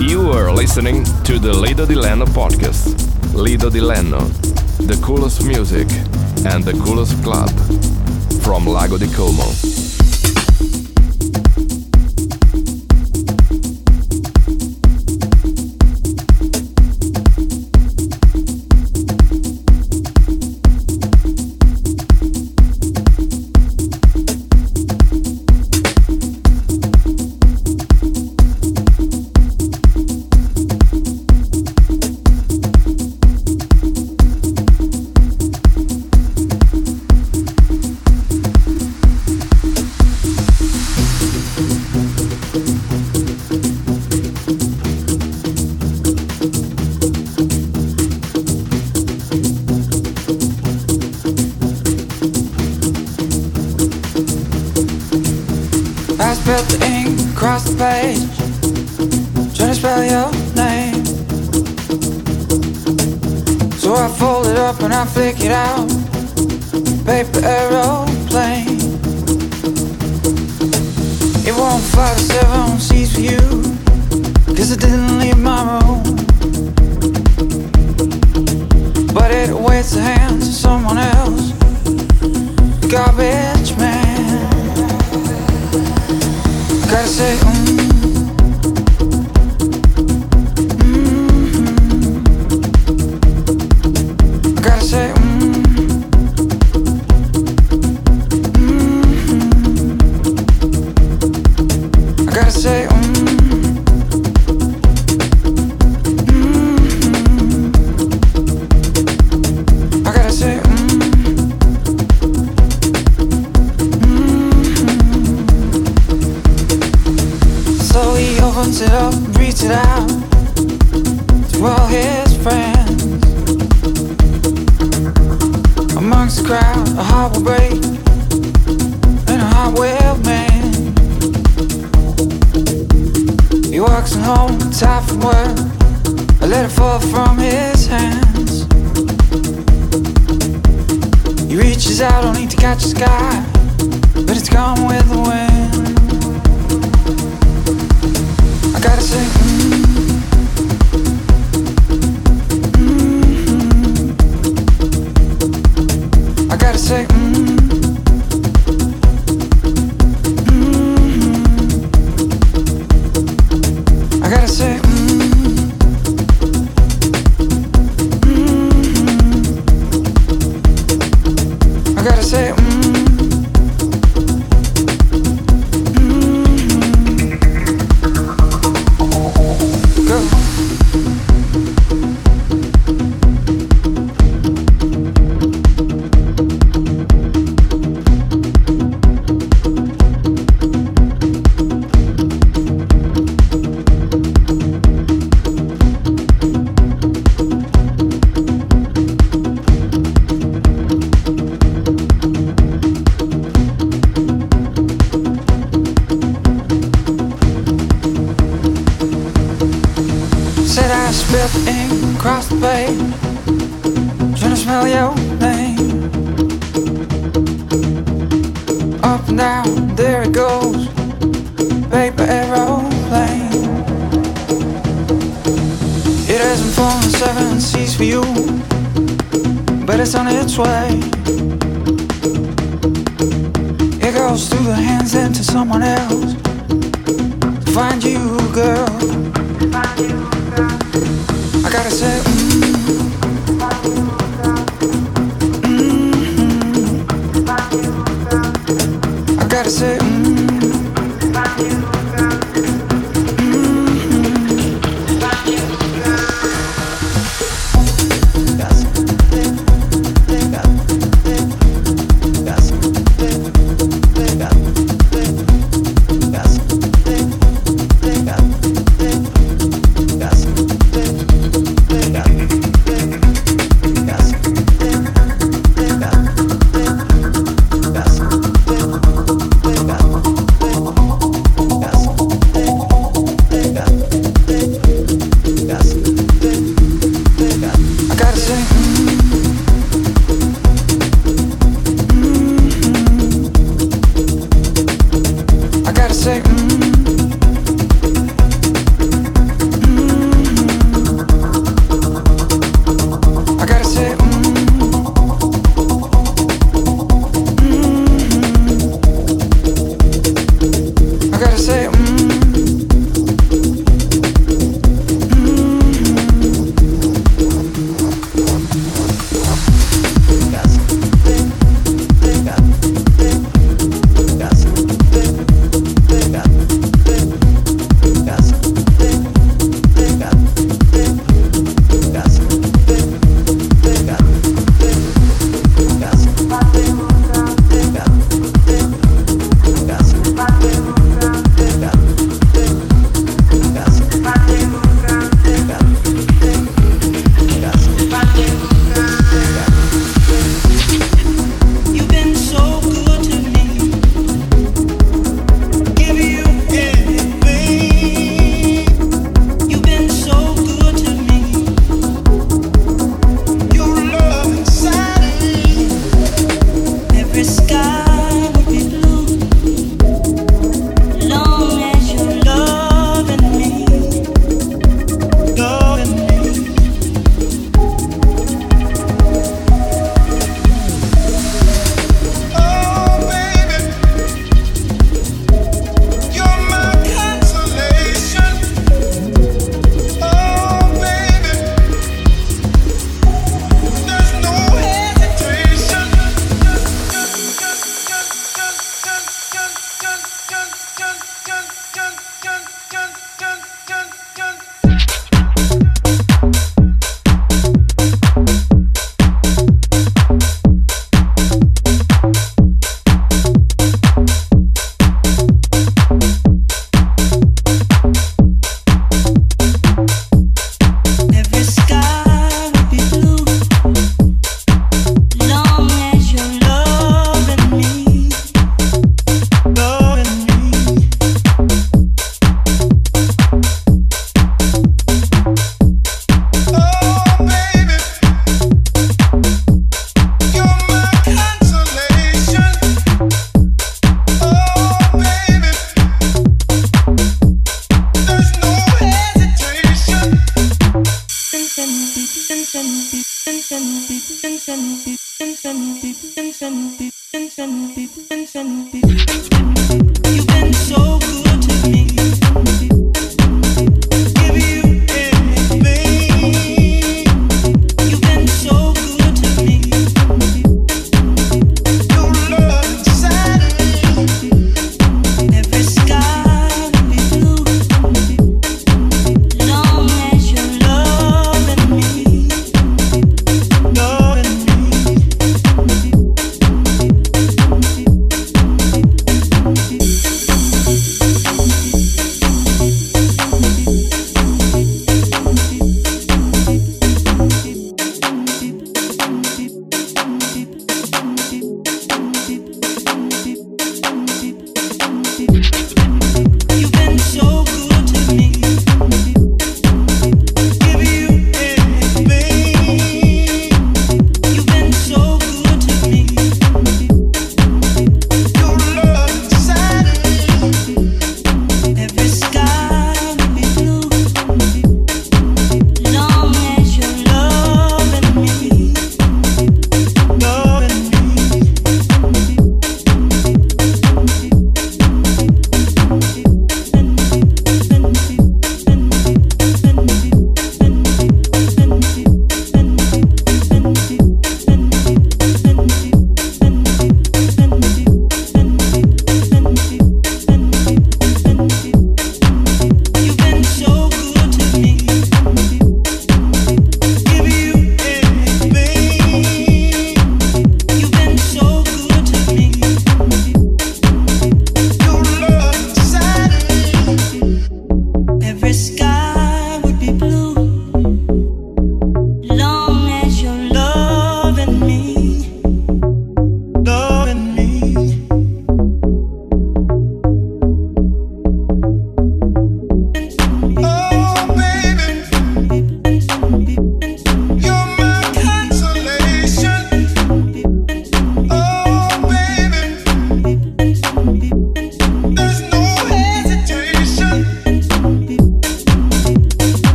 You are listening to the Lido Di Lenno podcast. Lido Di Lenno, the coolest music and the coolest club from Lago di Como. were his friends. Amongst the crowd, a heart will break, and a heart will mend. He walks home, tired from work, a letter fall from his hands. He reaches out, only to catch the sky, but it's gone with the wind. I gotta say. Mm, I gotta say mm-hmm.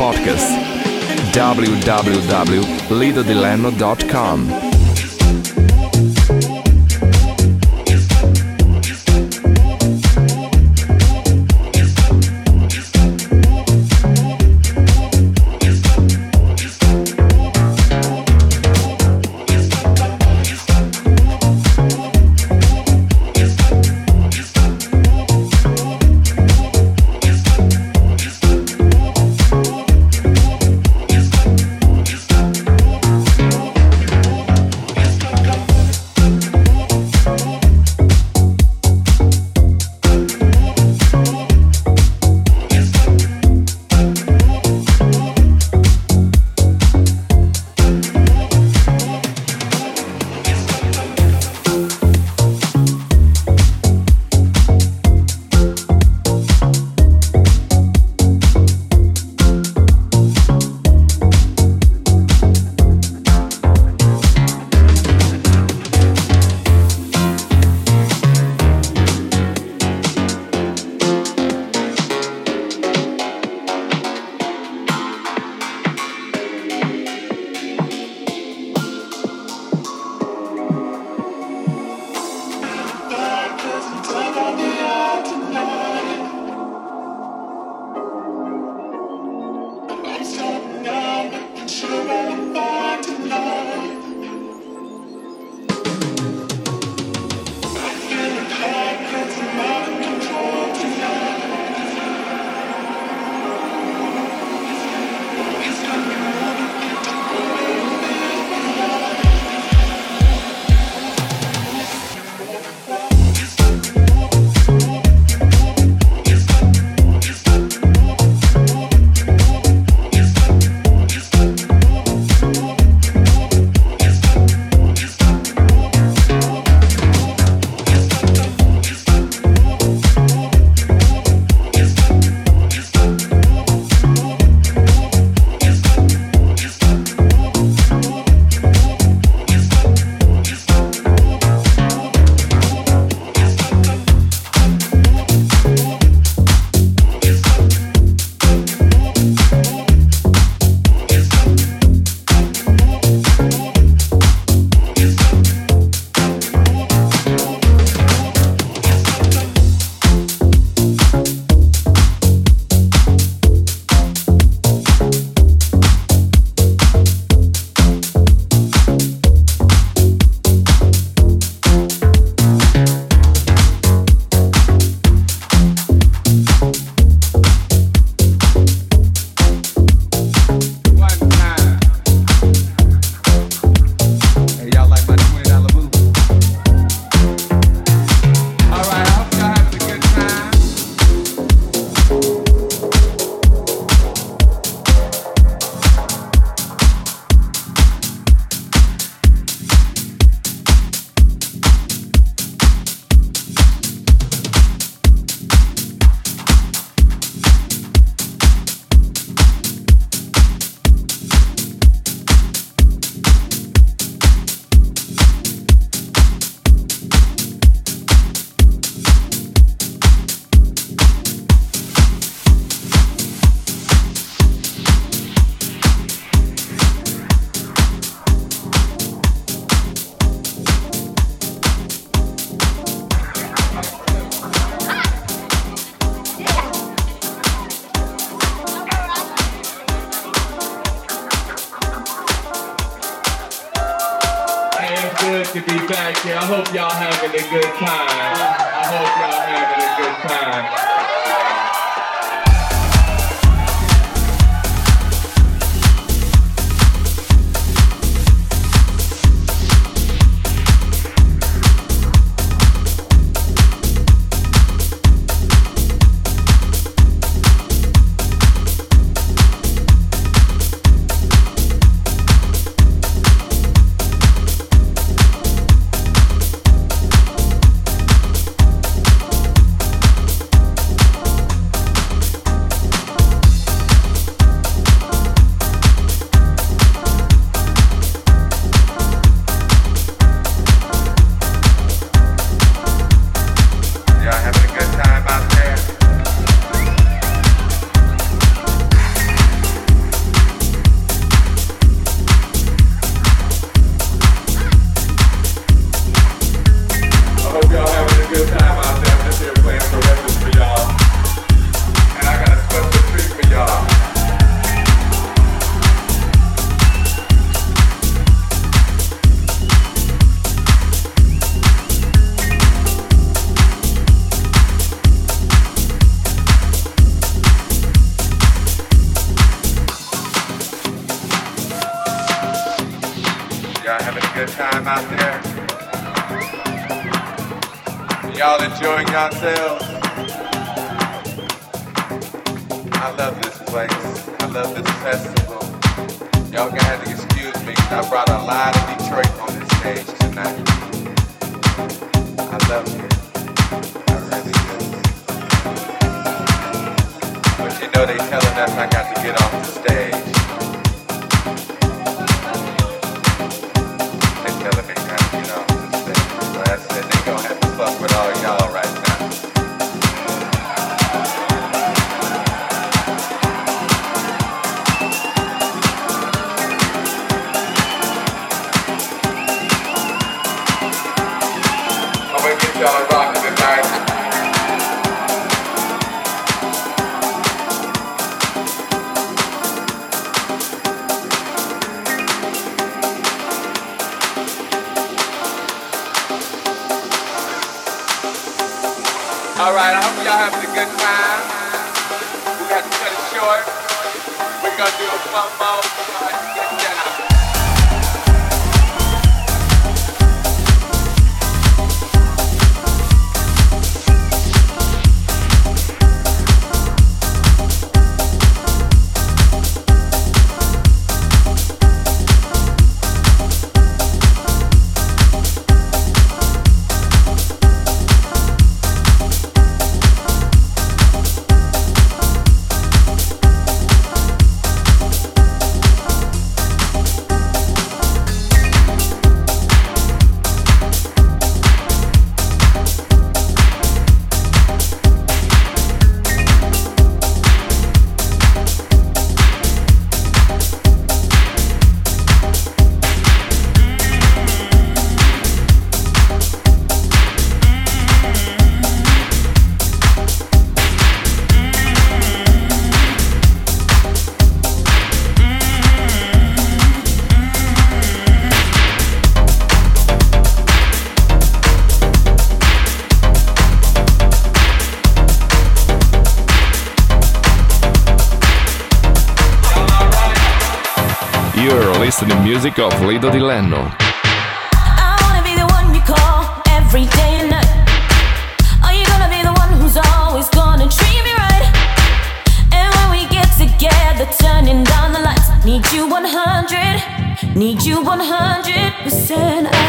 podcast www.lidodilenno.com. good to be back here. I hope y'all having a good time. I hope y'all having a good time. Music of Lido Di Lenno. turning down the lights. Need you 100, need you 100%.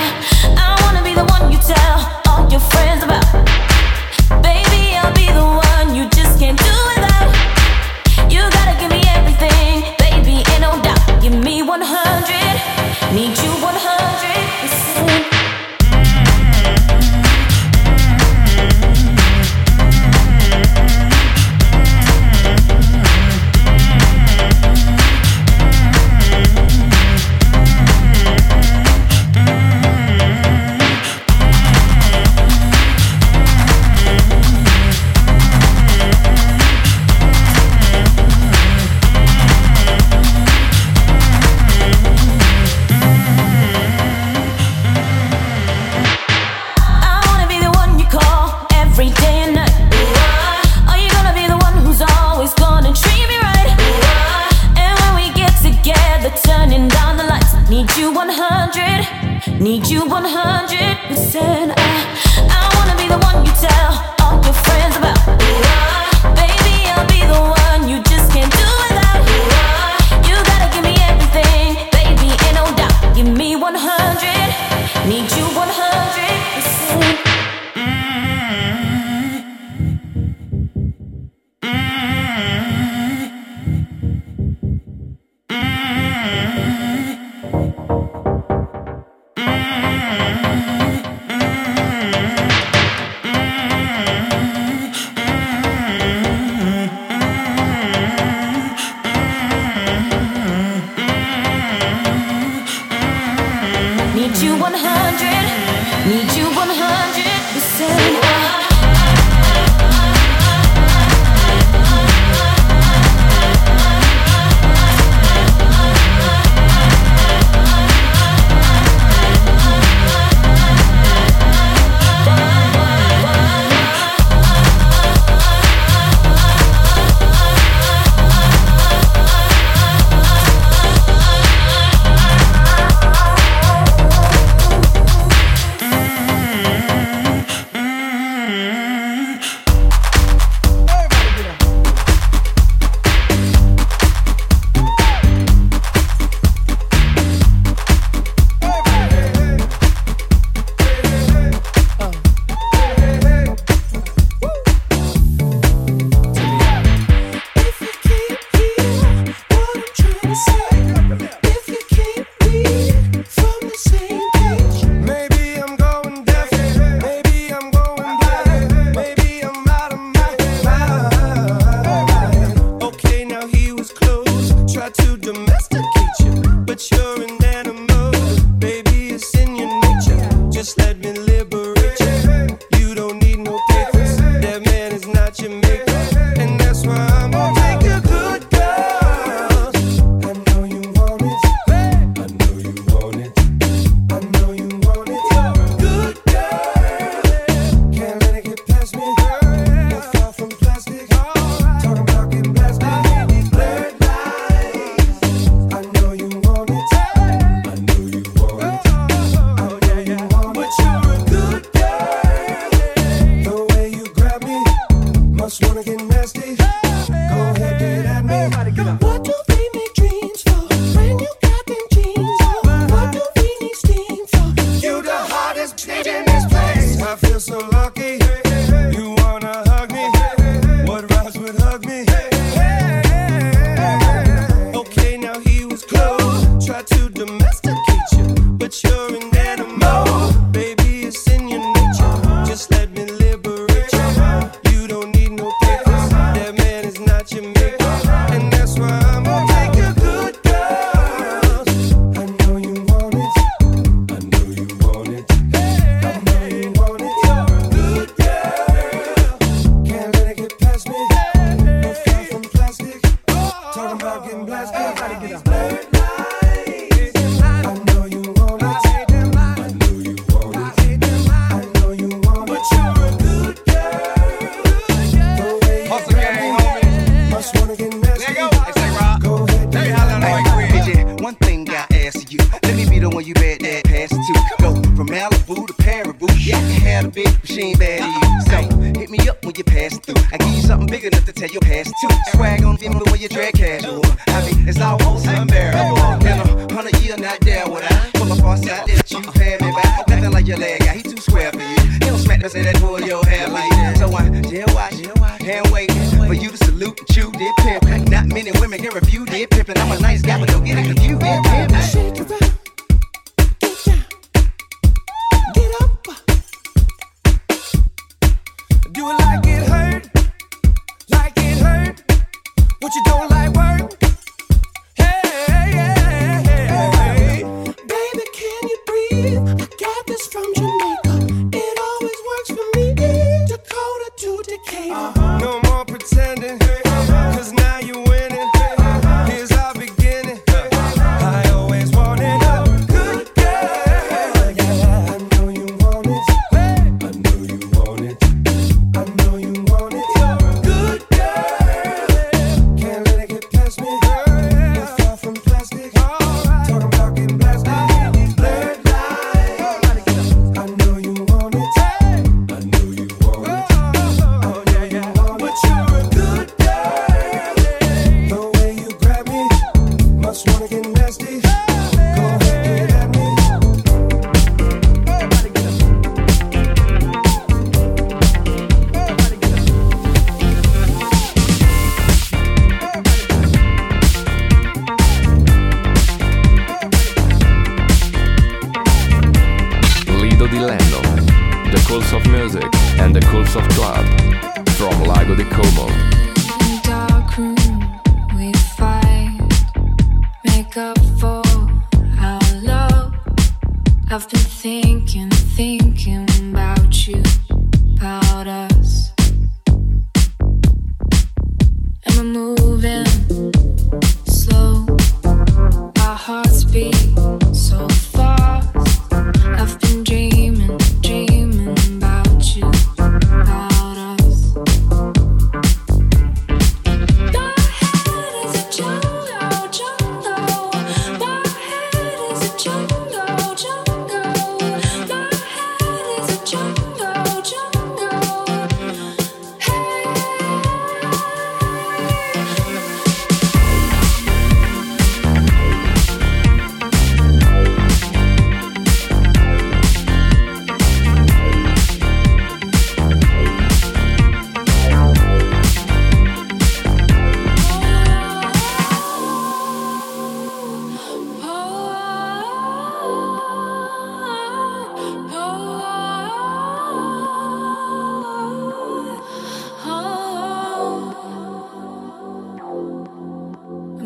Shadows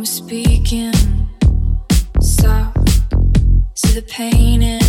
will dance. I've been aching, aching.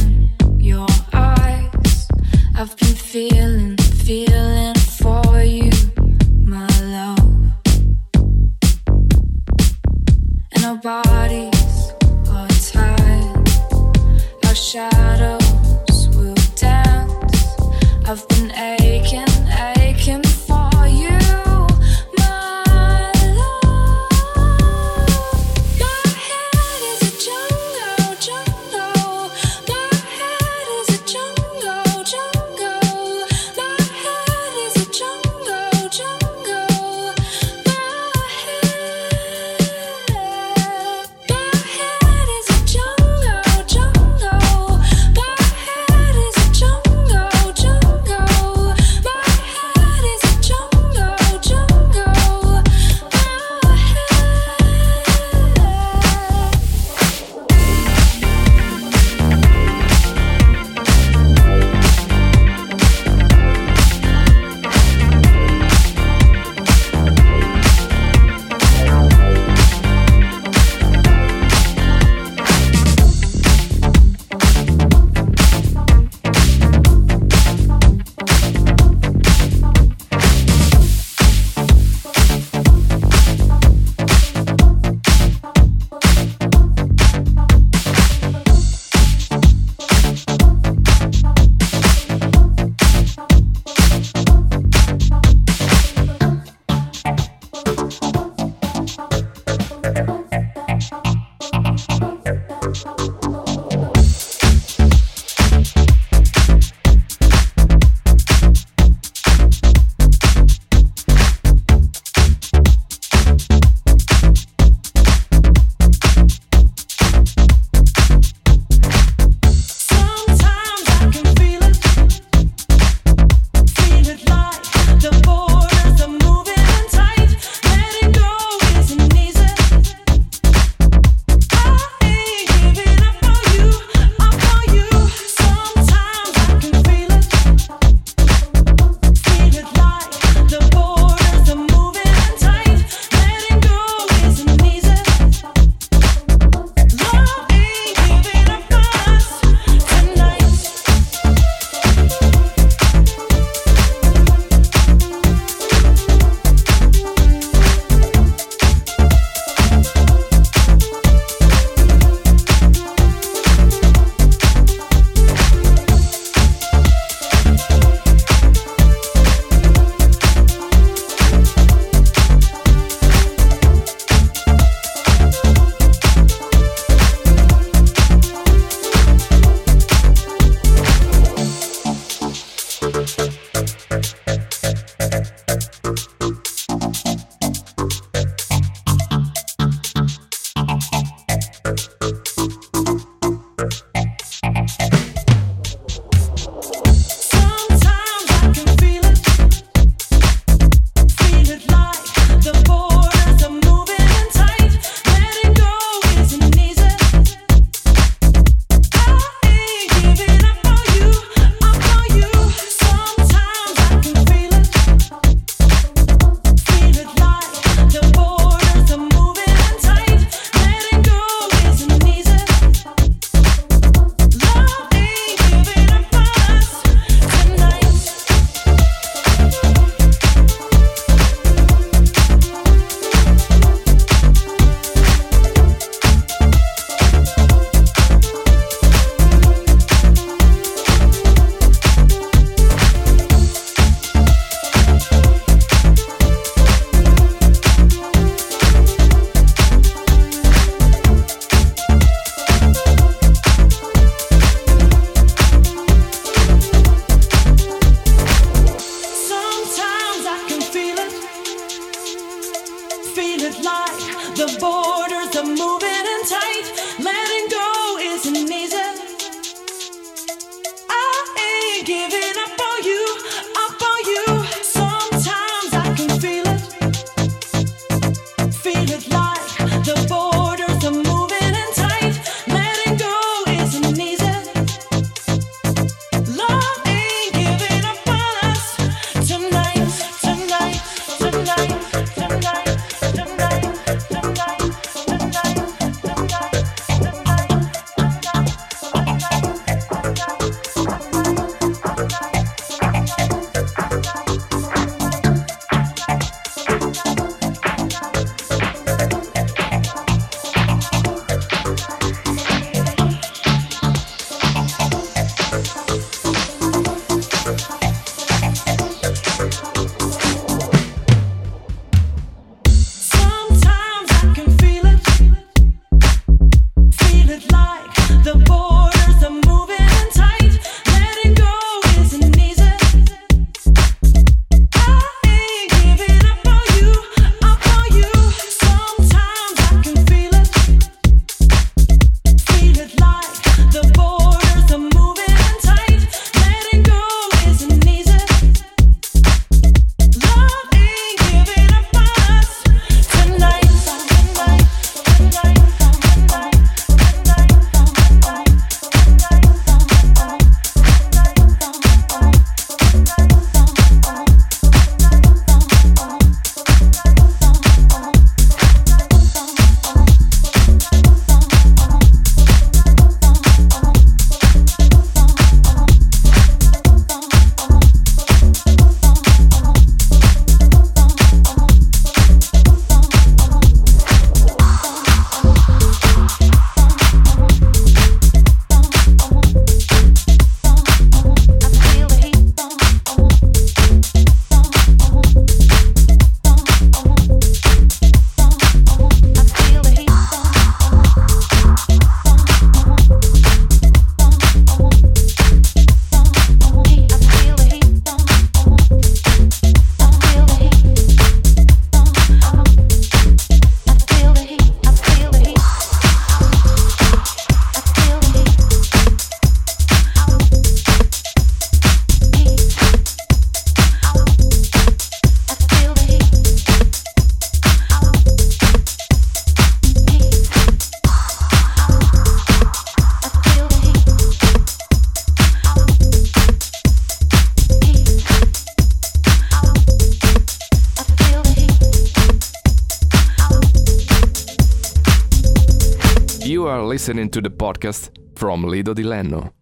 Podcast from Lido Di Lenno.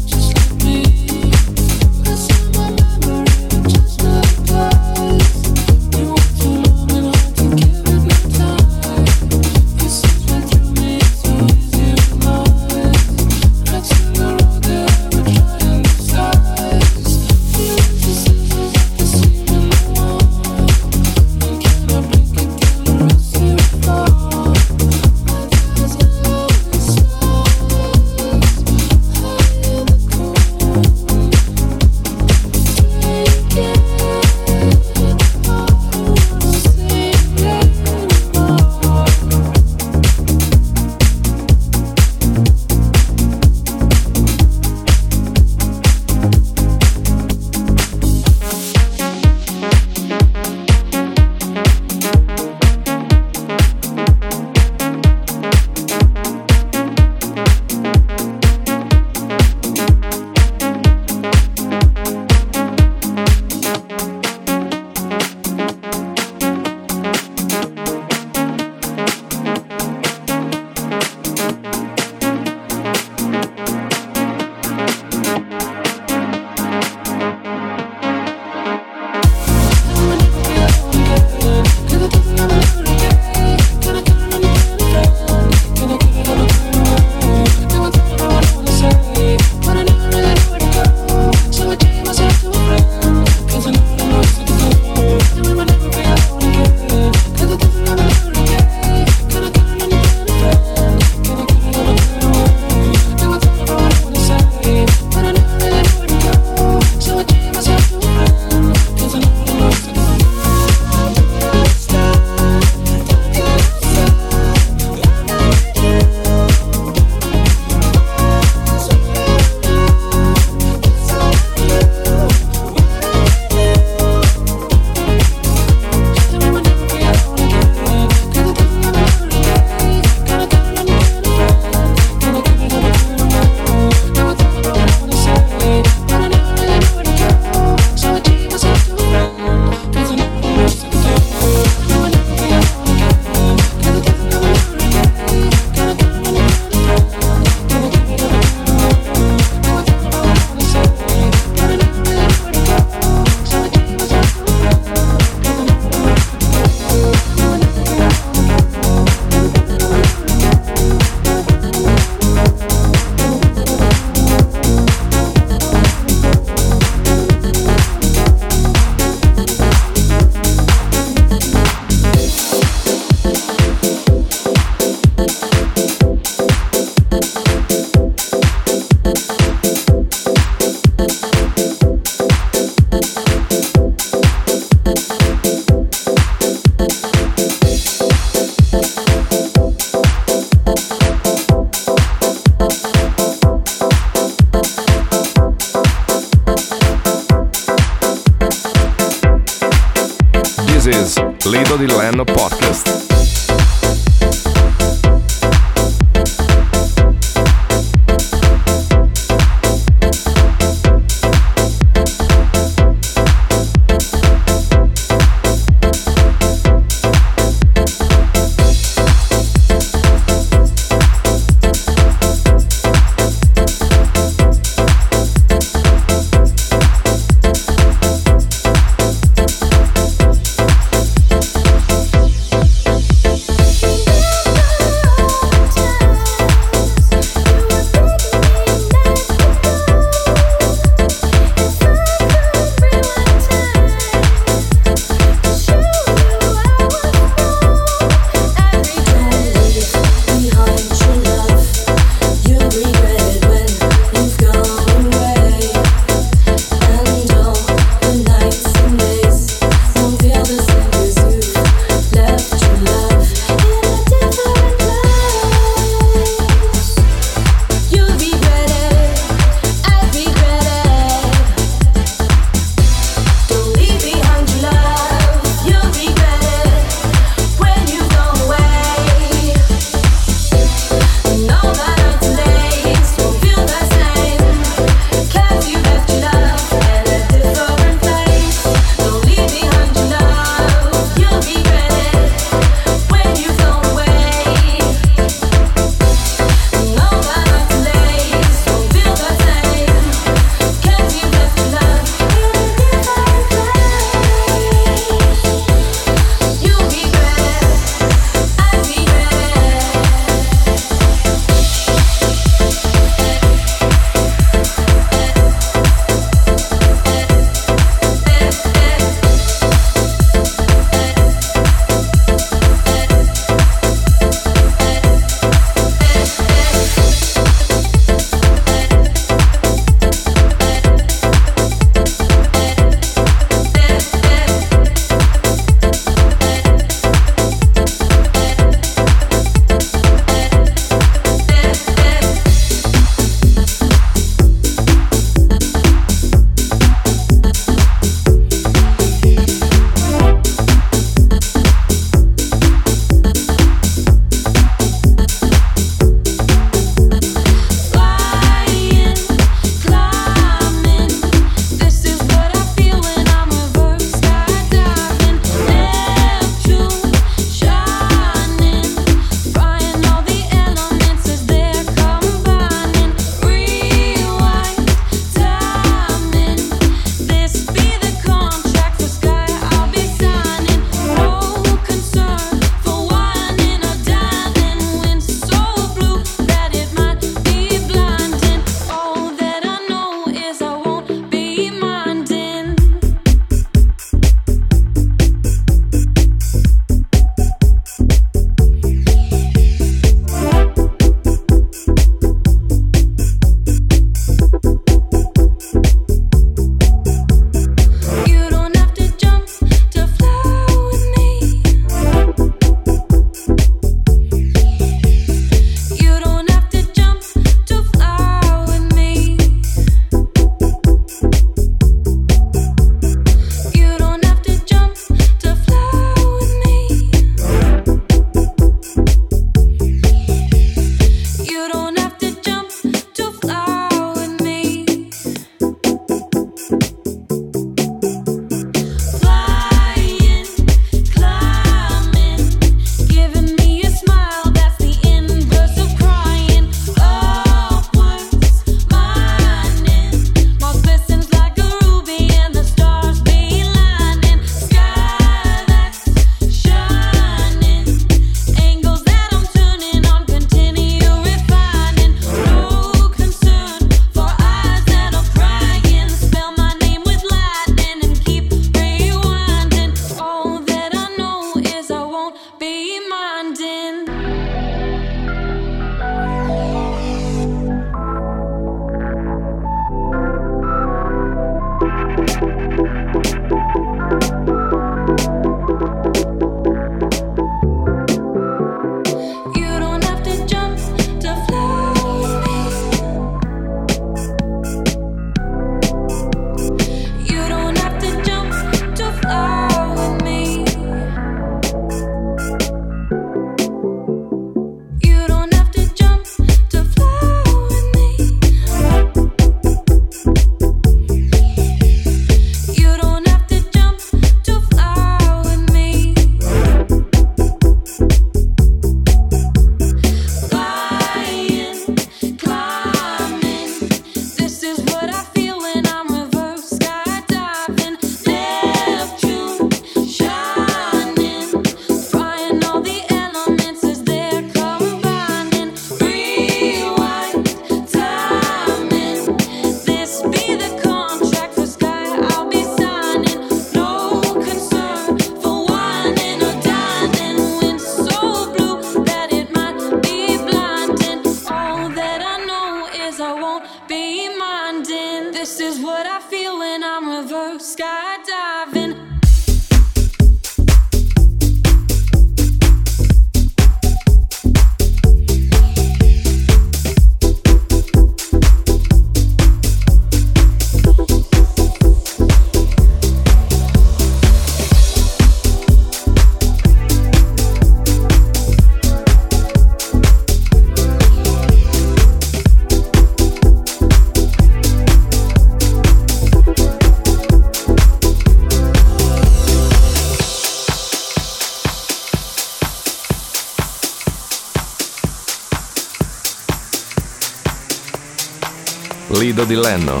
Lido di Lenno,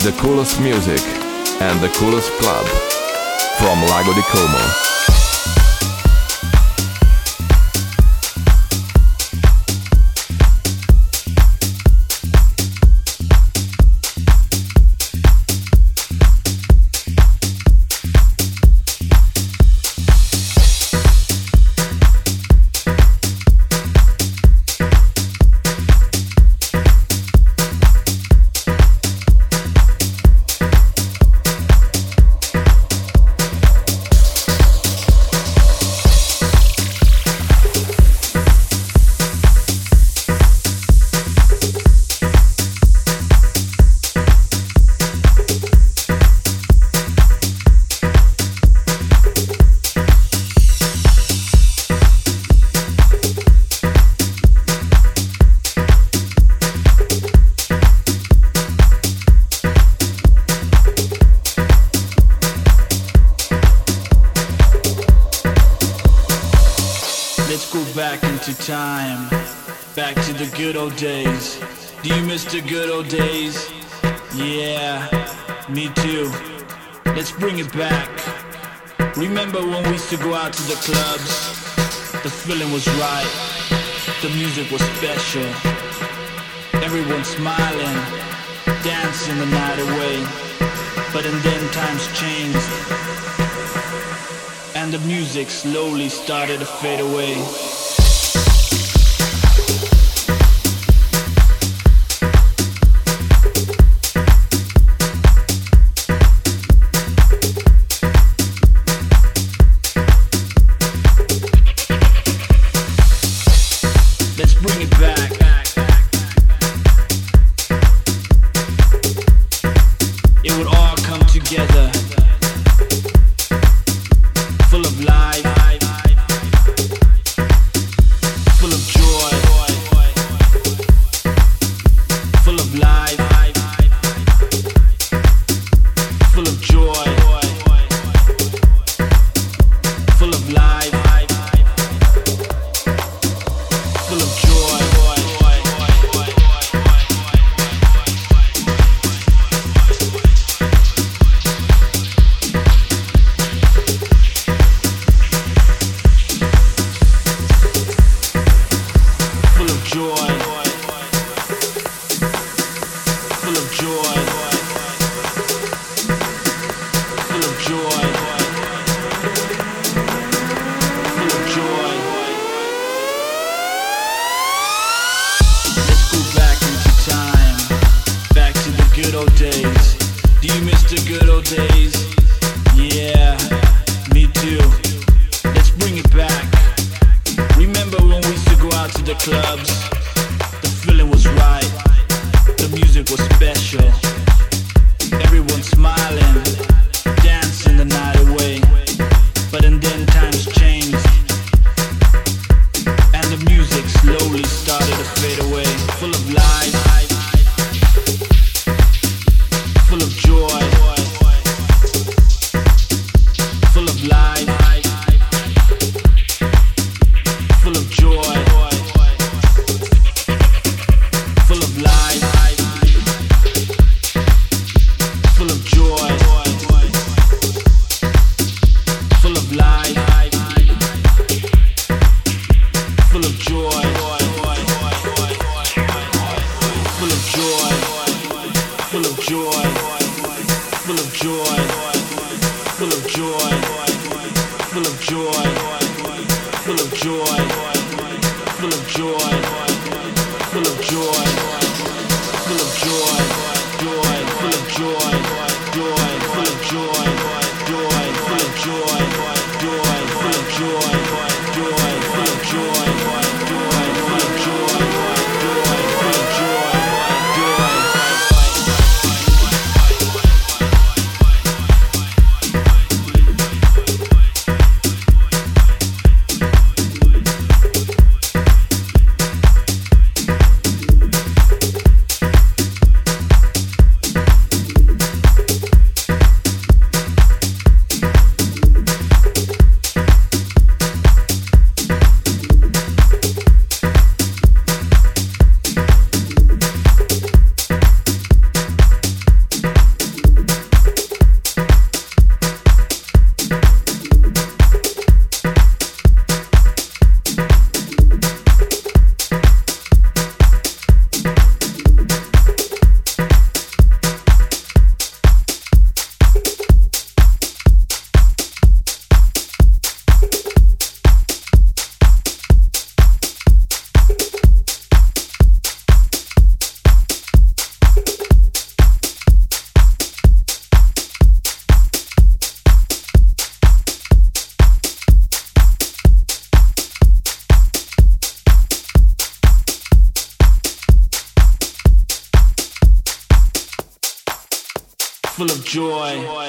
the coolest music and the coolest club from Lago di Como. music slowly started to fade away. Joy.